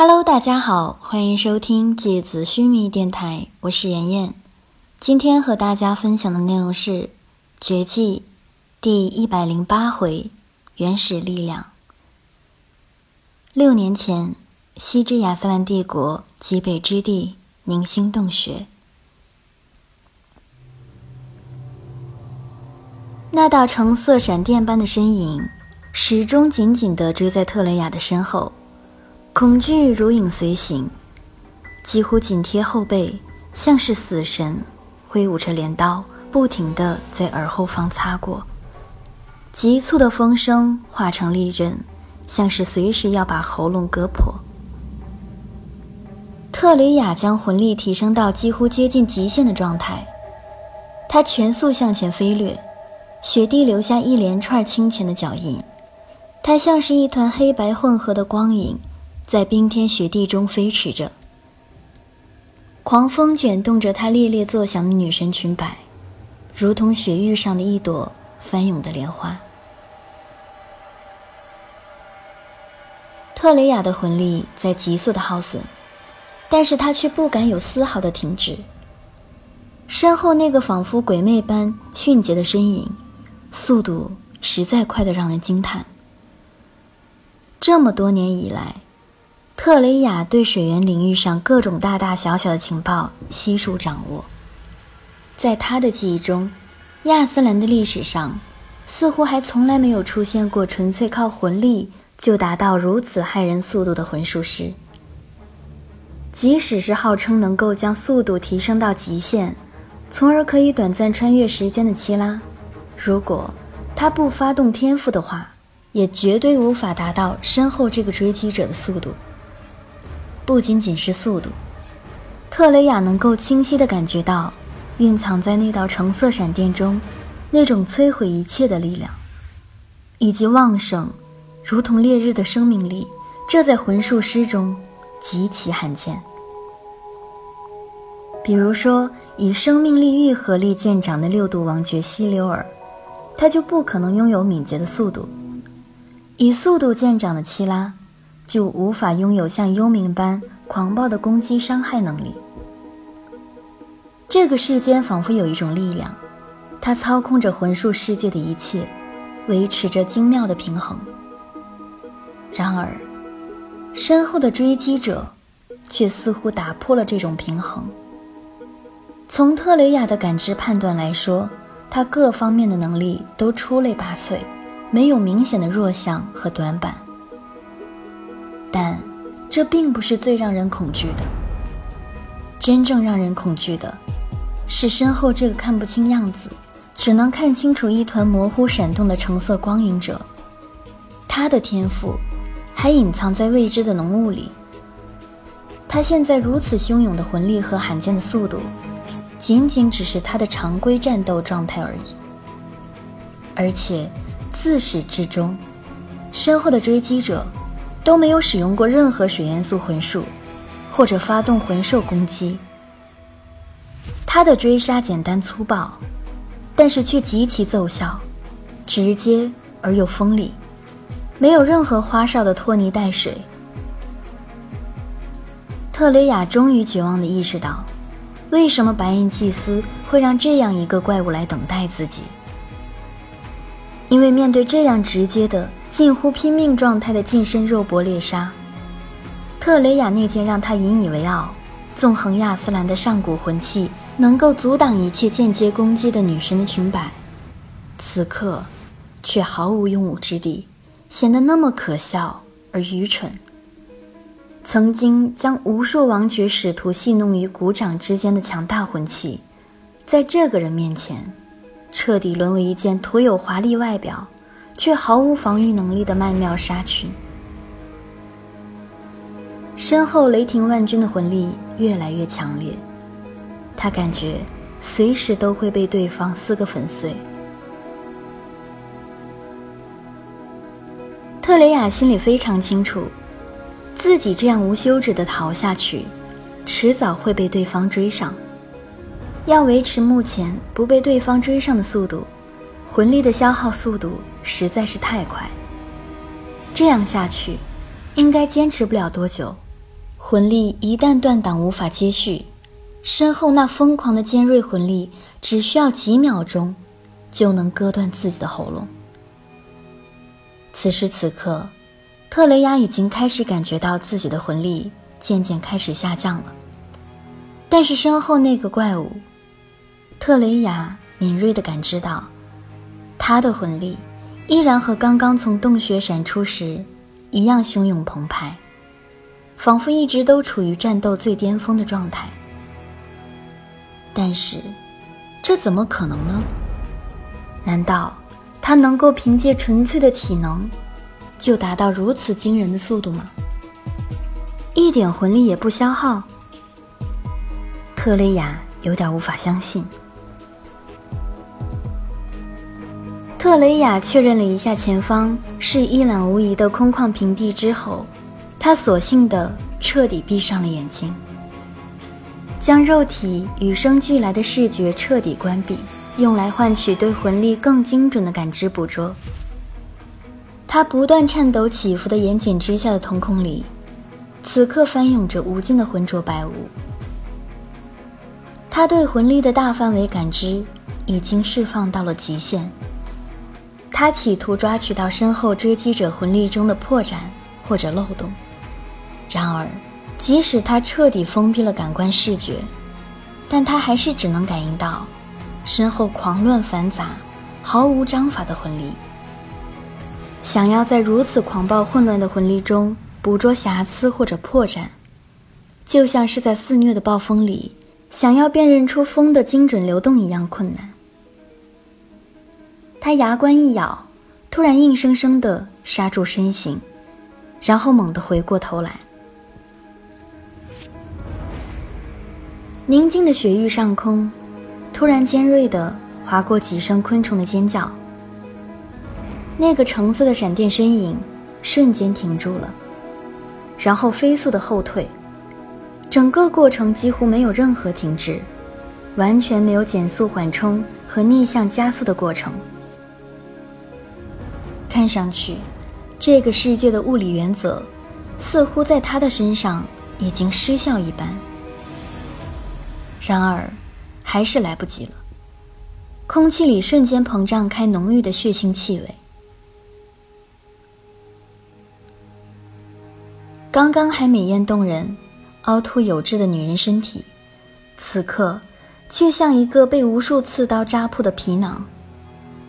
Hello，大家好，欢迎收听芥子须弥电台，我是妍妍。今天和大家分享的内容是《绝技》第一百零八回“原始力量”。六年前，西之亚斯兰帝国极北之地凝星洞穴，那道橙色闪电般的身影，始终紧紧地追在特雷雅的身后。恐惧如影随形，几乎紧贴后背，像是死神，挥舞着镰刀，不停地在耳后方擦过。急促的风声化成利刃，像是随时要把喉咙割破。特雷雅将魂力提升到几乎接近极限的状态，他全速向前飞掠，雪地留下一连串清浅的脚印，他像是一团黑白混合的光影。在冰天雪地中飞驰着，狂风卷动着她猎猎作响的女神裙摆，如同雪域上的一朵翻涌的莲花。特雷雅的魂力在急速的耗损，但是她却不敢有丝毫的停止。身后那个仿佛鬼魅般迅捷的身影，速度实在快得让人惊叹。这么多年以来。特雷雅对水源领域上各种大大小小的情报悉数掌握。在他的记忆中，亚斯兰的历史上，似乎还从来没有出现过纯粹靠魂力就达到如此骇人速度的魂术师。即使是号称能够将速度提升到极限，从而可以短暂穿越时间的希拉，如果他不发动天赋的话，也绝对无法达到身后这个追击者的速度。不仅仅是速度，特雷雅能够清晰地感觉到，蕴藏在那道橙色闪电中，那种摧毁一切的力量，以及旺盛，如同烈日的生命力。这在魂术师中极其罕见。比如说，以生命力愈合力见长的六度王爵希留尔，他就不可能拥有敏捷的速度；以速度见长的七拉。就无法拥有像幽冥般狂暴的攻击伤害能力。这个世间仿佛有一种力量，它操控着魂术世界的一切，维持着精妙的平衡。然而，身后的追击者却似乎打破了这种平衡。从特雷雅的感知判断来说，他各方面的能力都出类拔萃，没有明显的弱项和短板。但，这并不是最让人恐惧的。真正让人恐惧的，是身后这个看不清样子，只能看清楚一团模糊闪动的橙色光影者。他的天赋，还隐藏在未知的浓雾里。他现在如此汹涌的魂力和罕见的速度，仅仅只是他的常规战斗状态而已。而且，自始至终，身后的追击者。都没有使用过任何水元素魂术，或者发动魂兽攻击。他的追杀简单粗暴，但是却极其奏效，直接而又锋利，没有任何花哨的拖泥带水。特雷雅终于绝望地意识到，为什么白银祭司会让这样一个怪物来等待自己。因为面对这样直接的。近乎拼命状态的近身肉搏猎杀，特雷雅那件让他引以为傲、纵横亚斯兰的上古魂器，能够阻挡一切间接攻击的女神的裙摆，此刻却毫无用武之地，显得那么可笑而愚蠢。曾经将无数王爵使徒戏弄于股掌之间的强大魂器，在这个人面前，彻底沦为一件徒有华丽外表。却毫无防御能力的曼妙纱裙，身后雷霆万钧的魂力越来越强烈，他感觉随时都会被对方撕个粉碎。特雷雅心里非常清楚，自己这样无休止的逃下去，迟早会被对方追上。要维持目前不被对方追上的速度。魂力的消耗速度实在是太快，这样下去，应该坚持不了多久，魂力一旦断档无法接续，身后那疯狂的尖锐魂力只需要几秒钟，就能割断自己的喉咙。此时此刻，特雷雅已经开始感觉到自己的魂力渐渐开始下降了。但是身后那个怪物，特雷雅敏锐地感知到，他的魂力依然和刚刚从洞穴闪出时一样汹涌澎湃。仿佛一直都处于战斗最巅峰的状态，但是，这怎么可能呢？难道他能够凭借纯粹的体能，就达到如此惊人的速度吗？一点魂力也不消耗？特雷雅有点无法相信。特雷雅确认了一下前方是一览无遗的空旷平地之后。他索性的彻底闭上了眼睛，将肉体与生俱来的视觉彻底关闭，用来换取对魂力更精准的感知捕捉。他不断颤抖起伏的眼睑之下的瞳孔里，此刻翻涌着无尽的浑浊白雾。他对魂力的大范围感知已经释放到了极限。他企图抓取到身后追击者魂力中的破绽或者漏洞。然而，即使他彻底封闭了感官视觉，但他还是只能感应到身后狂乱繁杂、毫无章法的魂力。想要在如此狂暴混乱的魂力中捕捉瑕疵或者破绽，就像是在肆虐的暴风里想要辨认出风的精准流动一样困难。他牙关一咬，突然硬生生地刹住身形，然后猛地回过头来。宁静的雪域上空，突然尖锐地划过几声昆虫的尖叫。那个橙色的闪电身影瞬间停住了，然后飞速的后退，整个过程几乎没有任何停滞，完全没有减速缓冲和逆向加速的过程。看上去，这个世界的物理原则似乎在他的身上已经失效一般。然而，还是来不及了。空气里瞬间膨胀开浓郁的血腥气味。刚刚还美艳动人、凹凸有致的女人身体，此刻却像一个被无数刺刀扎破的皮囊，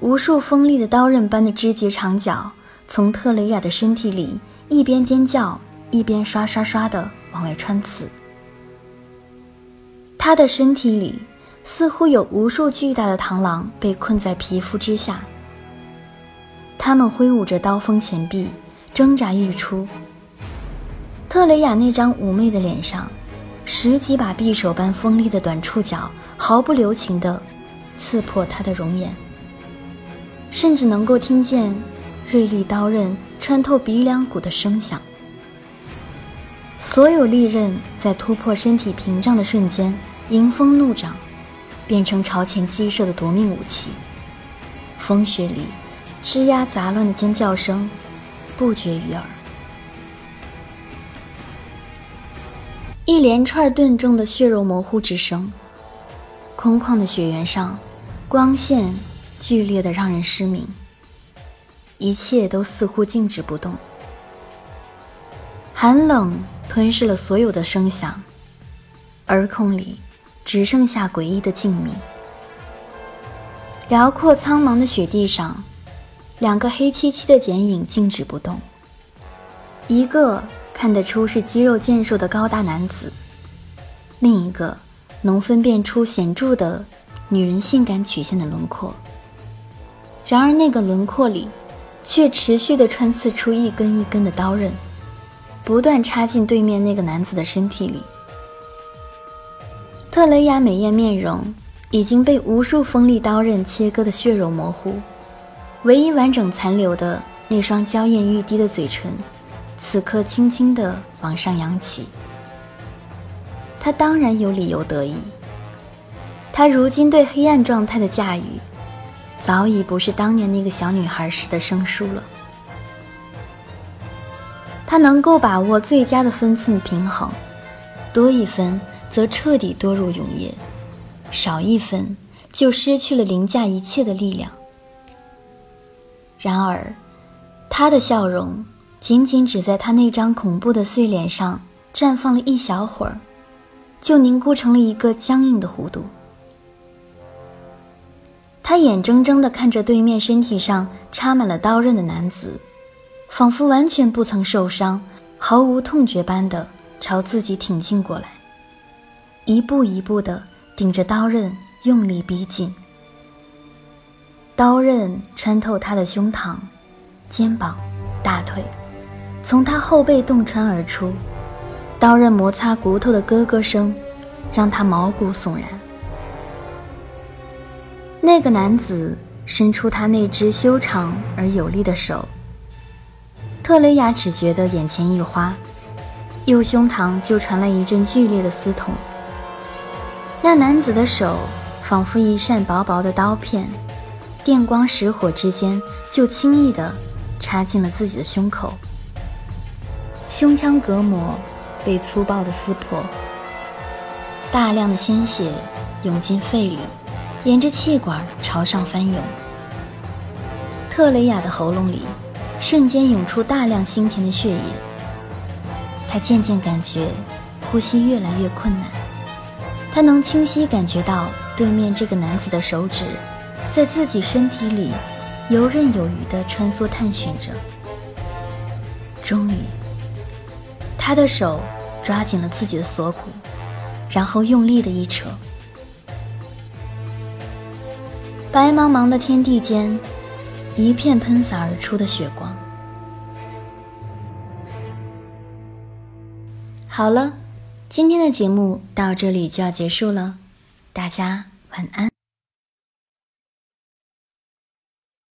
无数锋利的刀刃般的肢节长角从特雷雅的身体里一边尖叫，一边刷刷刷的往外穿刺。他的身体里似乎有无数巨大的螳螂被困在皮肤之下，他们挥舞着刀锋前臂，挣扎欲出。特雷雅那张妩媚的脸上，十几把匕首般锋利的短触角毫不留情地刺破他的容颜，甚至能够听见锐利刀刃穿透鼻梁骨的声响。所有利刃在突破身体屏障的瞬间。迎风怒涨，变成朝前击射的夺命武器。风雪里，吱呀杂乱的尖叫声不绝于耳。一连串钝重的血肉模糊之声，空旷的雪原上，光线剧烈的让人失明。一切都似乎静止不动，寒冷吞噬了所有的声响，耳孔里。只剩下诡异的静谧。辽阔苍茫的雪地上，两个黑漆漆的剪影静止不动。一个看得出是肌肉健硕的高大男子，另一个能分辨出显著的女人性感曲线的轮廓。然而那个轮廓里，却持续地穿刺出一根一根的刀刃，不断插进对面那个男子的身体里。特雷雅美艳面容已经被无数锋利刀刃切割的血肉模糊，唯一完整残留的那双娇艳欲滴的嘴唇，此刻轻轻地往上扬起。他当然有理由得意。他如今对黑暗状态的驾驭，早已不是当年那个小女孩时的生疏了。他能够把握最佳的分寸平衡。多一分则彻底堕入永夜，少一分就失去了凌驾一切的力量。然而，他的笑容仅仅只在他那张恐怖的碎脸上绽放了一小会儿，就凝固成了一个僵硬的弧度。他眼睁睁地看着对面身体上插满了刀刃的男子，仿佛完全不曾受伤、毫无痛觉般的朝自己挺进过来，一步一步地顶着刀刃用力逼近。刀刃穿透他的胸膛。肩膀、大腿，从他后背洞穿而出，刀刃摩擦骨头的咯咯声，让他毛骨悚然。那个男子伸出他那只修长而有力的手，特雷雅只觉得眼前一花，右胸膛就传来一阵剧烈的撕痛。那男子的手仿佛一扇薄薄的刀片，电光石火之间就轻易的。插进了自己的胸口，胸腔隔膜被粗暴的撕破，大量的鲜血涌进肺里，沿着气管朝上翻涌。特雷雅的喉咙里瞬间涌出大量腥甜的血液，她渐渐感觉呼吸越来越困难。她能清晰感觉到对面这个男子的手指在自己身体里。游刃有余地穿梭探寻着，终于，他的手抓紧了自己的锁骨，然后用力的一扯，白茫茫的天地间，一片喷洒而出的血光。好了，今天的节目到这里就要结束了，大家晚安。